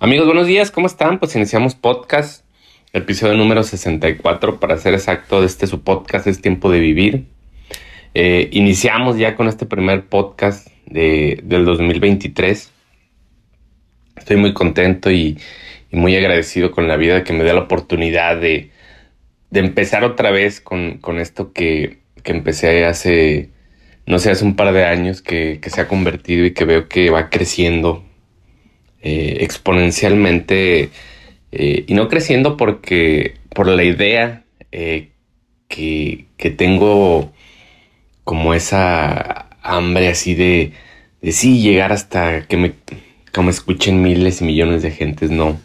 Amigos, buenos días, ¿cómo están? Pues iniciamos podcast, episodio número 64, para ser exacto, de este su podcast es Tiempo de Vivir. Eh, iniciamos ya con este primer podcast de, del 2023. Estoy muy contento y, muy agradecido con la vida que me da la oportunidad de, empezar otra vez con, esto que, empecé hace, no sé, hace un par de años que, que se ha convertido y que veo que va creciendo eh, exponencialmente eh, y no creciendo porque por la idea eh, que, que, tengo como esa hambre así de, de sí llegar hasta que me, escuchen miles y millones de gentes, no.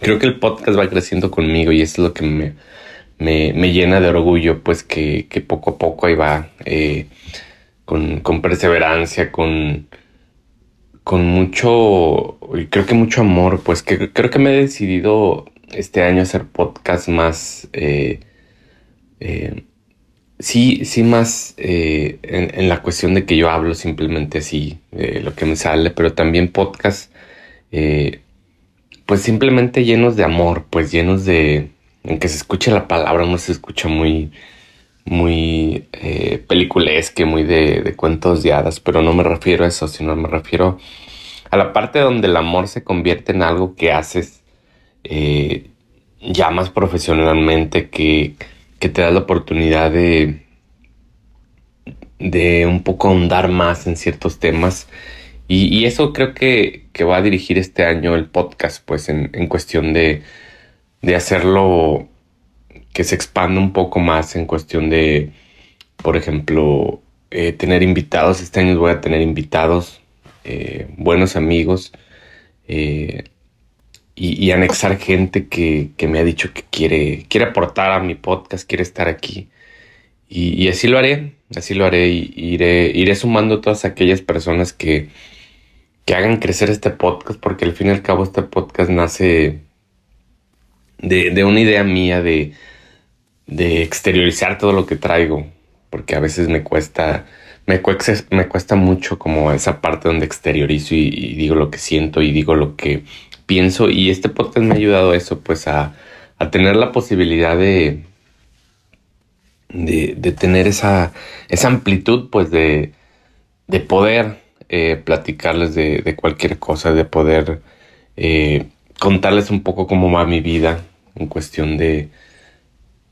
Creo que el podcast va creciendo conmigo y eso es lo que me, me, me llena de orgullo, pues que, que, poco a poco ahí va, con, con perseverancia, con, con mucho, creo que mucho amor, pues que creo que me he decidido este año hacer podcast más, eh, eh, sí, sí más eh, en, la cuestión de que yo hablo simplemente así, lo que me sale, pero también podcast, pues simplemente llenos de amor, pues llenos de, en que se escuche la palabra, no se escucha muy, muy eh, peliculesque, muy de, cuentos de hadas, pero no me refiero a eso, sino me refiero a la parte donde el amor se convierte en algo que haces eh, ya más profesionalmente, que, que, te da la oportunidad de, de un poco ahondar más en ciertos temas. Y, eso creo que, que, va a dirigir este año el podcast, pues en, en cuestión de, de hacerlo que se expanda un poco más en cuestión de, por ejemplo, eh, tener invitados. Este año voy a tener invitados, eh, buenos amigos, eh, y, anexar gente que, me ha dicho que quiere, quiere aportar a mi podcast, quiere estar aquí. Y, así lo haré, así lo haré, y iré, iré sumando todas aquellas personas que, que hagan crecer este podcast, porque al fin y al cabo este podcast nace de, de una idea mía de, de exteriorizar todo lo que traigo, porque a veces me cuesta, me cuesta, mucho como esa parte donde exteriorizo y, digo lo que siento y digo lo que pienso. Y este podcast me ha ayudado a eso, pues a, tener la posibilidad de, de, tener esa, esa amplitud, pues de, de poder eh, platicarles de, de, cualquier cosa, de poder eh, contarles un poco cómo va mi vida en cuestión de,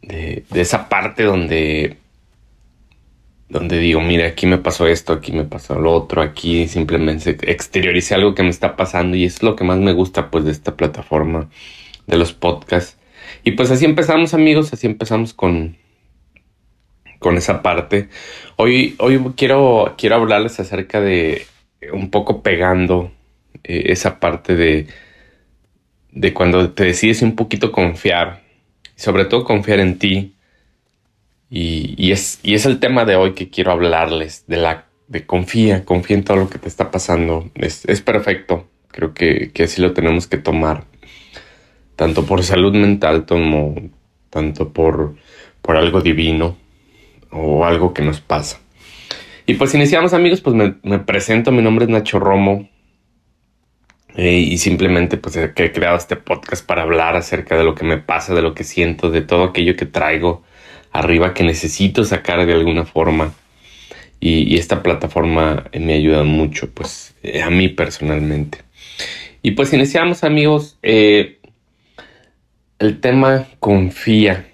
de, esa parte donde, donde digo, mira, aquí me pasó esto, aquí me pasó lo otro, aquí simplemente exterioricé algo que me está pasando y es lo que más me gusta pues de esta plataforma de los podcasts. Y pues así empezamos amigos, así empezamos con, con esa parte. Hoy, hoy quiero, quiero hablarles acerca de un poco pegando eh, esa parte de, de cuando te decides un poquito confiar sobre todo confiar en ti. Y, es, es el tema de hoy que quiero hablarles, de la de confía, confía en todo lo que te está pasando. Es, perfecto, creo que, así lo tenemos que tomar, tanto por salud mental como tanto por, por algo divino o algo que nos pasa. Y pues iniciamos amigos, pues me, me presento, mi nombre es Nacho Romo, y simplemente pues he creado este podcast para hablar acerca de lo que me pasa, de lo que siento, de todo aquello que traigo arriba que necesito sacar de alguna forma. Y, esta plataforma me ayuda mucho, pues eh, a mí personalmente. Y pues iniciamos amigos. Eh, el tema confía.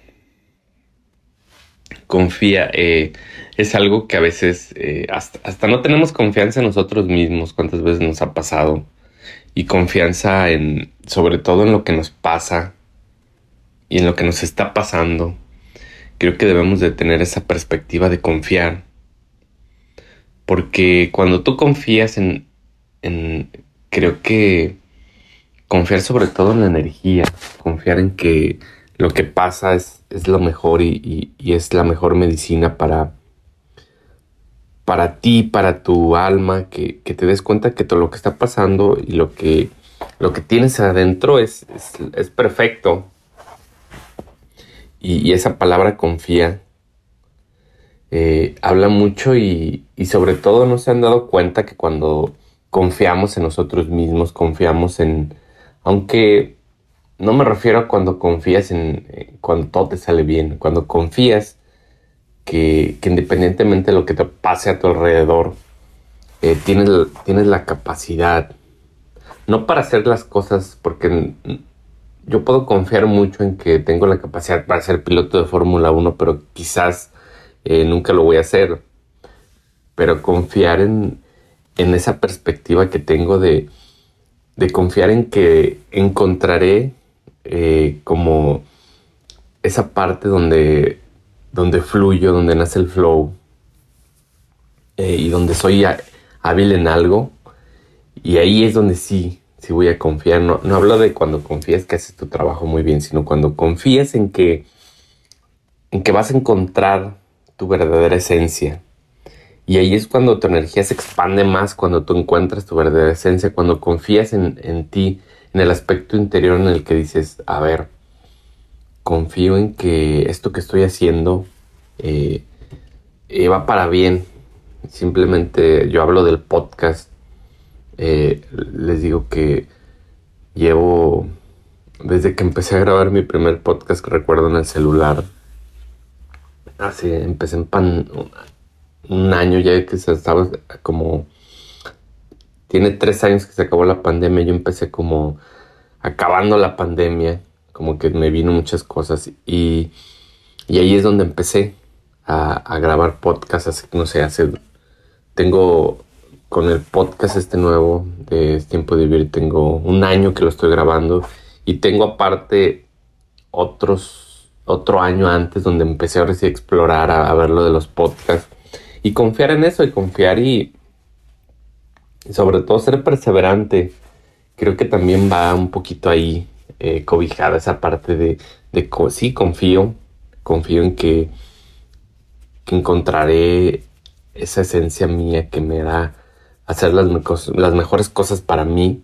Confía. es algo que a veces hasta, hasta no tenemos confianza en nosotros mismos. ¿Cuántas veces nos ha pasado? Y confianza en, sobre todo en lo que nos pasa y en lo que nos está pasando. Creo que debemos de tener esa perspectiva de confiar. Porque cuando tú confías en, en creo que confiar sobre todo en la energía, confiar en que lo que pasa es, es lo mejor y, y, es la mejor medicina para, para ti, para tu alma, que, te des cuenta que todo lo que está pasando y lo que, lo que tienes adentro es, es, perfecto. Y, esa palabra confía eh, habla mucho y, sobre todo no se han dado cuenta que cuando confiamos en nosotros mismos, confiamos en, aunque no me refiero a cuando confías en, cuando todo te sale bien, cuando confías que, independientemente de lo que te pase a tu alrededor, eh, tienes, tienes la capacidad, no para hacer las cosas, porque yo puedo confiar mucho en que tengo la capacidad para ser piloto de Fórmula 1, pero quizás eh, nunca lo voy a hacer. Pero confiar en, en esa perspectiva que tengo de, de confiar en que encontraré eh, como esa parte donde, donde fluyo, donde nace el flow eh, y donde soy hábil en algo. Y ahí es donde sí, sí voy a confiar. No, hablo de cuando confías que haces tu trabajo muy bien, sino cuando confías en que, en que vas a encontrar tu verdadera esencia y ahí es cuando tu energía se expande más, cuando tú encuentras tu verdadera esencia, cuando confías en, ti, en el aspecto interior en el que dices, a ver, confío en que esto que estoy haciendo eh, eh, va para bien. Simplemente yo hablo del podcast. Eh, les digo que llevo, desde que empecé a grabar mi primer podcast que recuerdo en el celular, así empecé en pan, un año ya que se estaba como... Tiene tres años que se acabó la pandemia. Yo empecé como acabando la pandemia. Como que me vino muchas cosas. Y, y ahí es donde empecé a, grabar podcast. Hace, no sé, hace... Tengo con el podcast este nuevo de Tiempo de Vivir. Tengo un año que lo estoy grabando. Y tengo aparte otros, otro año antes donde empecé a explorar, a ver lo de los podcasts y confiar en eso y confiar y, sobre todo ser perseverante. Creo que también va un poquito ahí eh, cobijada esa parte de, de sí, confío, confío en que, que, encontraré esa esencia mía que me da hacer las, las mejores cosas para mí.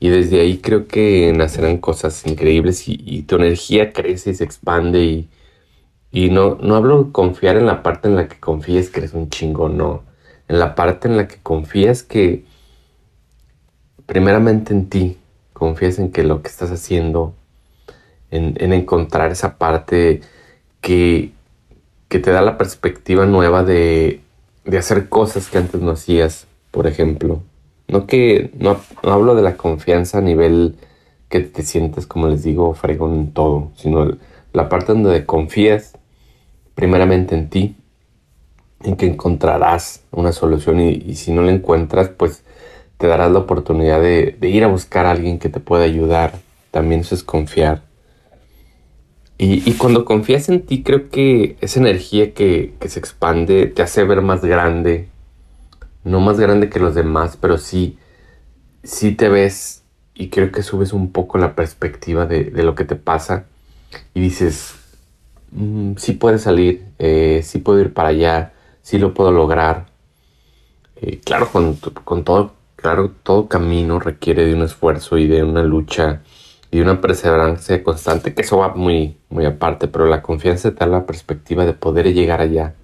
Y desde ahí creo que nacerán cosas increíbles y, tu energía crece y se expande y, y no, no hablo de confiar en la parte en la que confíes que eres un chingo, no. En la parte en la que confías que primeramente en ti, confías en que lo que estás haciendo, en, encontrar esa parte que, que, te da la perspectiva nueva de, de, hacer cosas que antes no hacías, por ejemplo. No que no, no hablo de la confianza a nivel que te sientes, como les digo, fregón en todo, sino la parte donde confías primeramente en ti, en que encontrarás una solución y, si no la encuentras, pues te darás la oportunidad de, ir a buscar a alguien que te pueda ayudar. También eso es confiar. Y, cuando confías en ti, creo que esa energía que, se expande te hace ver más grande. No más grande que los demás, pero sí, sí te ves y creo que subes un poco la perspectiva de, de lo que te pasa y dices, Mm, sí puede salir, eh, sí puedo ir para allá, sí lo puedo lograr. Eh, claro, con, todo, claro, todo camino requiere de un esfuerzo y de una lucha y de una perseverancia constante, que eso va muy, muy aparte, pero la confianza te da la perspectiva de poder llegar allá.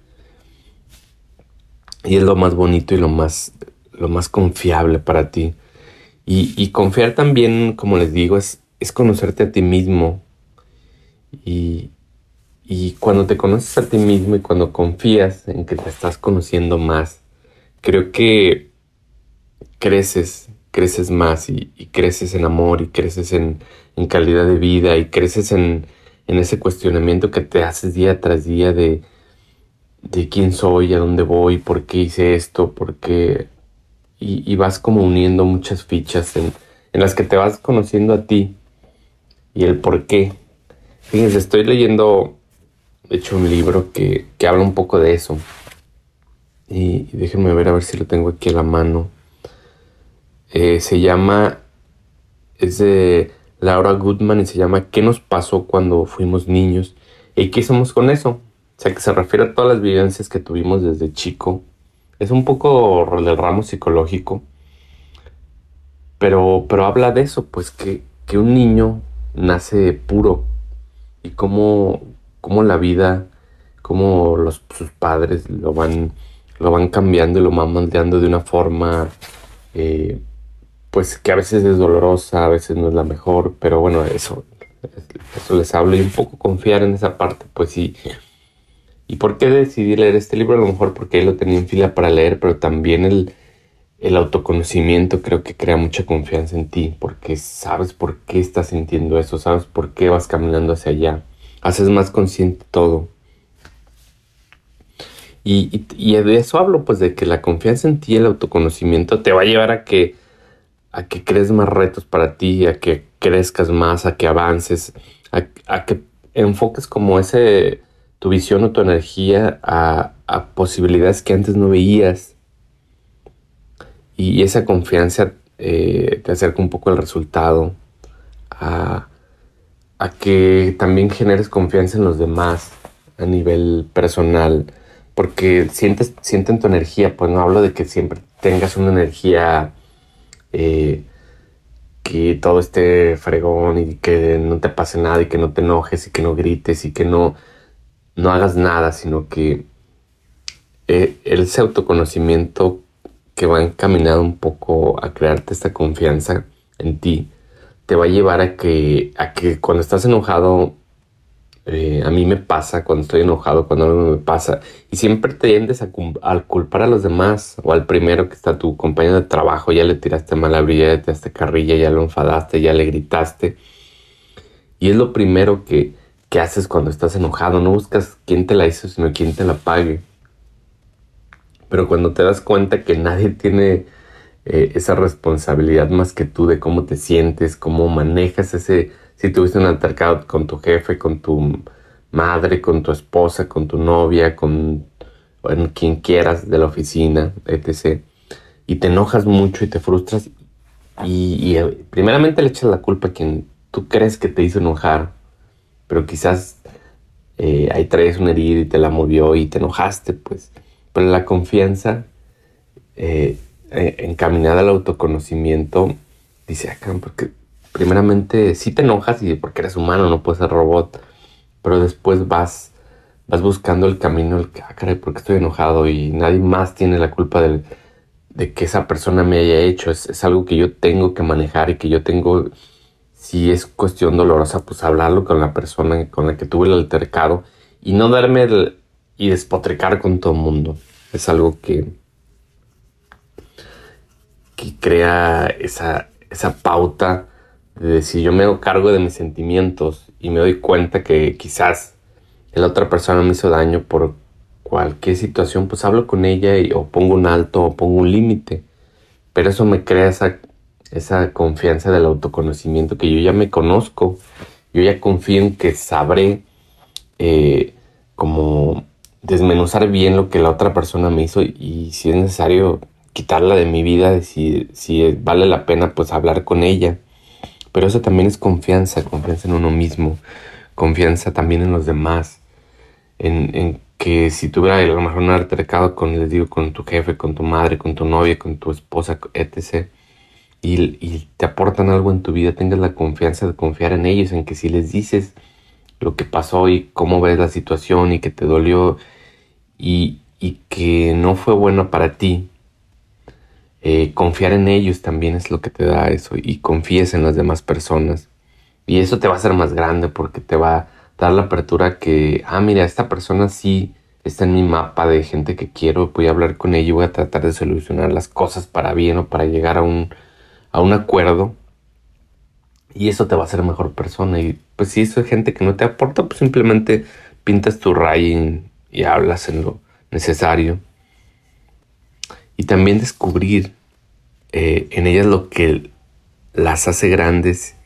Y es lo más bonito y lo más, lo más confiable para ti. Y, y confiar también, como les digo, es, es conocerte a ti mismo. Y, y cuando te conoces a ti mismo y cuando confías en que te estás conociendo más, creo que creces, creces más y, creces en amor y creces en, calidad de vida y creces en, ese cuestionamiento que te haces día tras día de, de quién soy, a dónde voy, por qué hice esto, por qué... Y, vas como uniendo muchas fichas en, en las que te vas conociendo a ti y el por qué. Fíjense, estoy leyendo de hecho un libro que, habla un poco de eso. Y, déjenme ver a ver si lo tengo aquí a la mano. Eh, se llama, es de Laura Goodman y se llama ¿Qué nos pasó cuando fuimos niños? ¿Y qué hicimos con eso? O sea, que se refiere a todas las vivencias que tuvimos desde chico. Es un poco del ramo psicológico. Pero, pero habla de eso, pues que, que un niño nace puro y cómo, cómo la vida, cómo los, sus padres lo van, lo van cambiando y lo van moldeando de una forma, eh, pues que a veces es dolorosa, a veces no es la mejor, pero bueno, eso, eso les hablo y un poco confiar en esa parte, pues sí. ¿Y por qué decidí leer este libro? A lo mejor porque él lo tenía en fila para leer, pero también el, el autoconocimiento creo que crea mucha confianza en ti, porque sabes por qué estás sintiendo eso, sabes por qué vas caminando hacia allá, haces más consciente todo. Y, de eso hablo, pues de que la confianza en ti, el autoconocimiento, te va a llevar a que, a que crees más retos para ti, a que crezcas más, a que avances, a, a que enfoques como ese, tu visión o tu energía a, a posibilidades que antes no veías. Y esa confianza eh, te acerca un poco al resultado, a, que también generes confianza en los demás a nivel personal, porque sientes, sienten tu energía, pues no hablo de que siempre tengas una energía eh, que todo esté fregón y que no te pase nada y que no te enojes y que no grites y que no, no hagas nada, sino que eh, ese autoconocimiento que va encaminado un poco a crearte esta confianza en ti, te va a llevar a que, a que cuando estás enojado, eh, a mí me pasa cuando estoy enojado, cuando algo me pasa, y siempre te tiendes a, culpar a los demás o al primero que está tu compañero de trabajo, ya le tiraste mala brilla, ya le tiraste carrilla, ya lo enfadaste, ya le gritaste. Y es lo primero que, que haces cuando estás enojado, no buscas quién te la hizo, sino quién te la pague. Pero cuando te das cuenta que nadie tiene eh, esa responsabilidad más que tú de cómo te sientes, cómo manejas ese, si tuviste un altercado con tu jefe, con tu madre, con tu esposa, con tu novia, con quien quieras de la oficina, etc. Y te enojas mucho y te frustras y, eh, primeramente le echas la culpa a quien tú crees que te hizo enojar, pero quizás eh, ahí traes una herida y te la movió y te enojaste, pues. Pero la confianza eh, eh, encaminada al autoconocimiento dice acá, ah, porque primeramente sí te enojas y porque eres humano, no puedes ser robot, pero después vas, vas buscando el camino, el que, ah, caray, porque estoy enojado y nadie más tiene la culpa de que esa persona me haya hecho, es, es, algo que yo tengo que manejar y que yo tengo, si es cuestión dolorosa, pues hablarlo con la persona con la que tuve el altercado y no darme y despotricar con todo el mundo. Es algo que, que crea esa, esa pauta de decir yo me hago cargo de mis sentimientos y me doy cuenta que quizás la otra persona me hizo daño por cualquier situación, pues hablo con ella y, o pongo un alto o pongo un límite. Pero eso me crea esa, esa confianza del autoconocimiento que yo ya me conozco, yo ya confío en que sabré eh, como desmenuzar bien lo que la otra persona me hizo y si es necesario quitarla de mi vida, si, si vale la pena pues hablar con ella. Pero eso también es confianza, confianza en uno mismo, confianza también en los demás, en, en que si tuviera a lo mejor un con, les digo, con tu jefe, con tu madre, con tu novia, con tu esposa, etc., y, y te aportan algo en tu vida, tengas la confianza de confiar en ellos, en que si les dices, lo que pasó y cómo ves la situación y que te dolió y, que no fue bueno para ti, eh, confiar en ellos también es lo que te da eso y confíes en las demás personas. Y eso te va a hacer más grande porque te va a dar la apertura que, ah, mira, esta persona sí está en mi mapa de gente que quiero, voy a hablar con ella y voy a tratar de solucionar las cosas para bien o para llegar a un, a un acuerdo y eso te va a hacer mejor persona. Y pues si eso es gente que no te aporta, pues simplemente pintas tu rayo y hablas en lo necesario. Y también descubrir eh, en ellas lo que las hace grandes.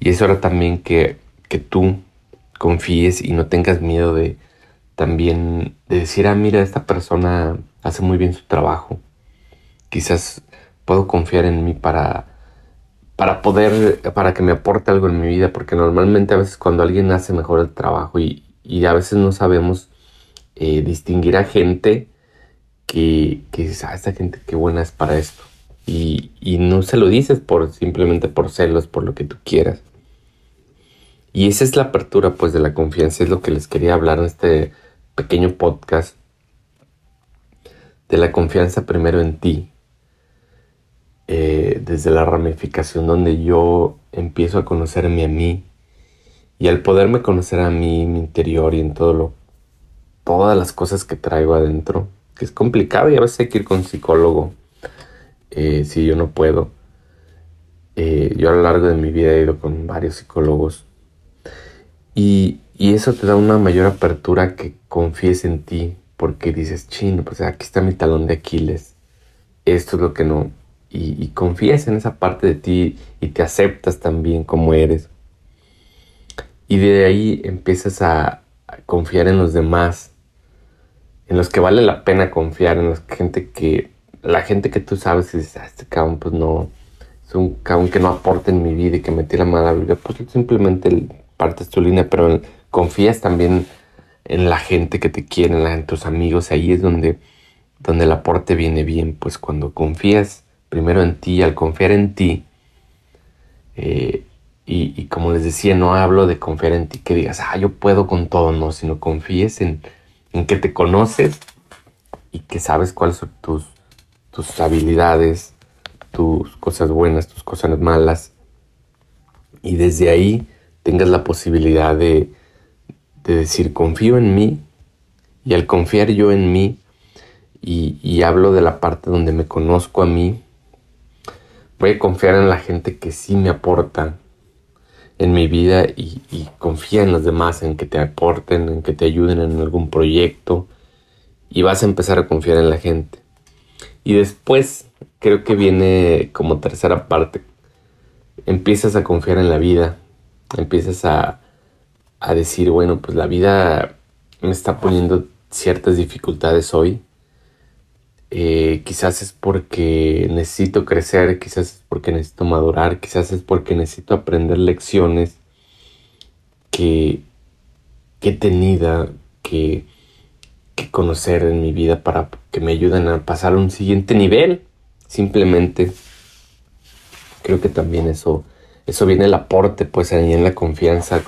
Y eso hará también que, que tú confíes y no tengas miedo de también de decir, ah, mira, esta persona hace muy bien su trabajo. Quizás puedo confiar en mí para para poder, para que me aporte algo en mi vida, porque normalmente a veces cuando alguien hace mejor el trabajo y, a veces no sabemos eh, distinguir a gente que, que dices, ah, esta gente qué buena es para esto. Y, no se lo dices por simplemente por celos, por lo que tú quieras. Y esa es la apertura pues de la confianza, es lo que les quería hablar en este pequeño podcast. De la confianza primero en ti, eh, desde la ramificación donde yo empiezo a conocerme a mí y al poderme conocer a mí, mi interior y en todo lo, todas las cosas que traigo adentro, que es complicado y a veces hay que ir con psicólogo eh, si yo no puedo. Eh, yo a lo largo de mi vida he ido con varios psicólogos y, y eso te da una mayor apertura que confíes en ti, porque dices, chino, pues aquí está mi talón de Aquiles, esto es lo que no, y, y confías en esa parte de ti y te aceptas también como eres. Y de ahí empiezas a, confiar en los demás, en los que vale la pena confiar, en la gente que, la gente que tú sabes y dices, ah, este cabrón pues no, es un cabrón que no aporta en mi vida y que me tira mala vida, pues simplemente partes tu línea, pero confías también en la gente que te quiere, en, tus amigos, ahí es donde, donde el aporte viene bien, pues cuando confías primero en ti, al confiar en ti, eh, y, como les decía, no hablo de confiar en ti, que digas, ah, yo puedo con todo, no, sino confíes en, en que te conoces y que sabes cuáles son tus, tus habilidades, tus cosas buenas, tus cosas malas. Y desde ahí tengas la posibilidad de, de decir, confío en mí, y al confiar yo en mí, y, hablo de la parte donde me conozco a mí, voy a confiar en la gente que sí me aporta en mi vida y, confía en los demás, en que te aporten, en que te ayuden en algún proyecto y vas a empezar a confiar en la gente. Y después creo que viene como tercera parte, empiezas a confiar en la vida, empiezas a, a decir, bueno, pues la vida me está poniendo ciertas dificultades hoy. Eh, quizás es porque necesito crecer, quizás es porque necesito madurar, quizás es porque necesito aprender lecciones que, que he tenido que, conocer en mi vida para que me ayuden a pasar a un siguiente nivel. Simplemente creo que también eso eso viene el aporte, pues ahí en la confianza.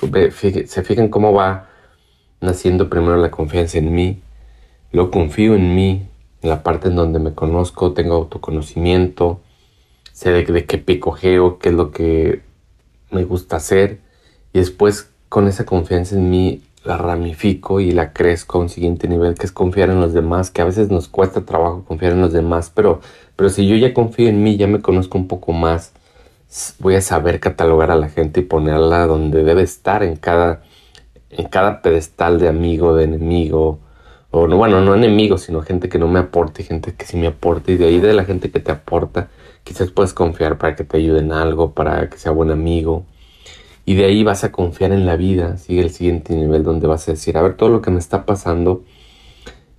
Se fijan cómo va naciendo primero la confianza en mí, lo confío en mí, en la parte en donde me conozco, tengo autoconocimiento, sé de, qué picojeo, qué es lo que me gusta hacer, y después con esa confianza en mí la ramifico y la crezco a un siguiente nivel, que es confiar en los demás, que a veces nos cuesta trabajo confiar en los demás, pero, pero si yo ya confío en mí, ya me conozco un poco más, voy a saber catalogar a la gente y ponerla donde debe estar en cada, en cada pedestal de amigo, de enemigo, no, bueno, no enemigo, sino gente que no me aporte, gente que sí me aporte, y de ahí de la gente que te aporta, quizás puedes confiar para que te ayude en algo, para que sea buen amigo, y de ahí vas a confiar en la vida, sigue el siguiente nivel donde vas a decir, a ver, todo lo que me está pasando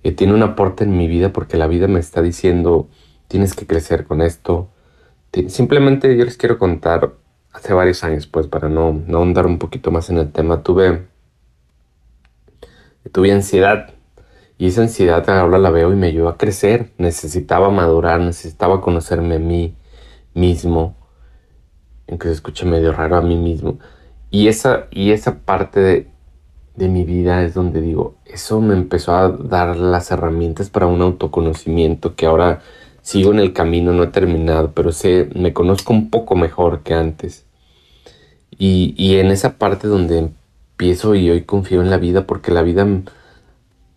eh, tiene un aporte en mi vida porque la vida me está diciendo, tienes que crecer con esto, Simplemente yo les quiero contar, hace varios años, pues para no, no ahondar un poquito más en el tema, tuve, tuve ansiedad. Y esa ansiedad ahora la veo y me ayudó a crecer. Necesitaba madurar, necesitaba conocerme a mí mismo. Aunque se escuche medio raro a mí mismo. Y esa, y esa parte de, de mi vida es donde digo, eso me empezó a dar las herramientas para un autoconocimiento que ahora sigo en el camino, no he terminado, pero sé, me conozco un poco mejor que antes. Y, en esa parte donde empiezo y hoy confío en la vida, porque la vida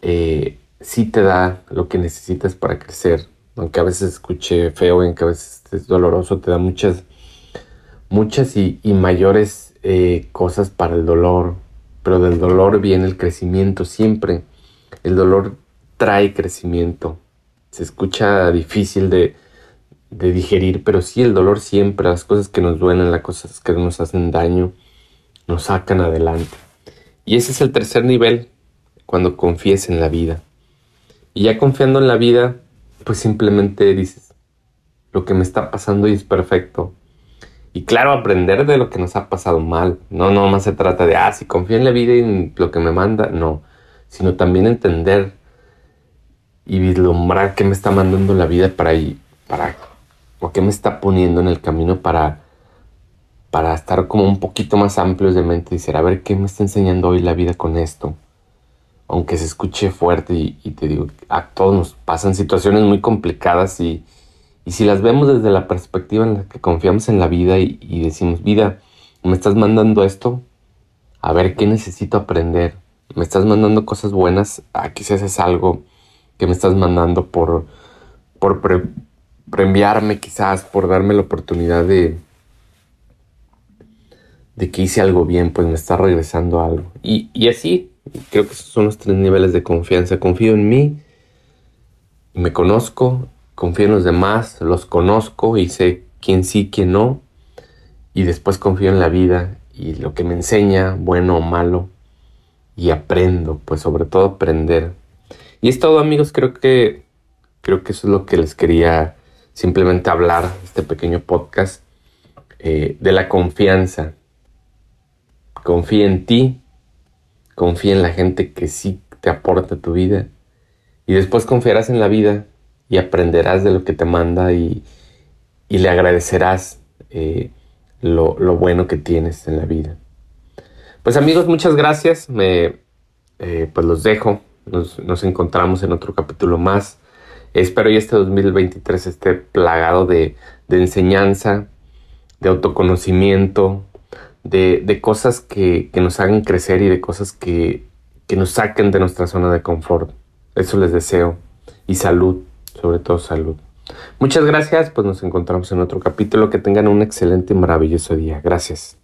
eh, sí te da lo que necesitas para crecer. Aunque a veces escuche feo, aunque a veces es doloroso, te da muchas, muchas y, mayores eh, cosas para el dolor. Pero del dolor viene el crecimiento siempre. El dolor trae crecimiento se escucha difícil de, digerir, pero sí el dolor siempre, las cosas que nos duelen, las cosas que nos hacen daño, nos sacan adelante. Y ese es el tercer nivel, cuando confíes en la vida. Y ya confiando en la vida, pues simplemente dices, lo que me está pasando y es perfecto. Y claro, aprender de lo que nos ha pasado mal. No, no más se trata de, ah, si confío en la vida y en lo que me manda, no. Sino también entender y vislumbrar qué me está mandando la vida para, para o qué me está poniendo en el camino para, para estar como un poquito más amplios de mente y decir, a ver qué me está enseñando hoy la vida con esto. Aunque se escuche fuerte y, te digo, a todos nos pasan situaciones muy complicadas y, Y si las vemos desde la perspectiva en la que confiamos en la vida y, decimos, vida, me estás mandando esto, a ver qué necesito aprender. Me estás mandando cosas buenas, aquí si haces algo que me estás mandando por, por premiarme quizás, por darme la oportunidad de, de que hice algo bien, pues me está regresando algo. Y, y así, creo que esos son los tres niveles de confianza. Confío en mí, me conozco, confío en los demás, los conozco y sé quién sí, quién no. Y después confío en la vida y lo que me enseña, bueno o malo. Y aprendo, pues sobre todo aprender. Y es todo amigos, creo que creo que eso es lo que les quería simplemente hablar, este pequeño podcast, eh, de la confianza. Confía en ti, confía en la gente que sí te aporta tu vida y después confiarás en la vida y aprenderás de lo que te manda y, le agradecerás eh, lo, bueno que tienes en la vida. Pues amigos, muchas gracias. Me, eh, pues los dejo. Nos, nos, encontramos en otro capítulo más. Espero que este 2023 esté plagado de, de enseñanza, de autoconocimiento, de, cosas que, nos hagan crecer y de cosas que, que nos saquen de nuestra zona de confort. Eso les deseo. Y salud, sobre todo salud. Muchas gracias, pues nos encontramos en otro capítulo. Que tengan un excelente y maravilloso día. Gracias.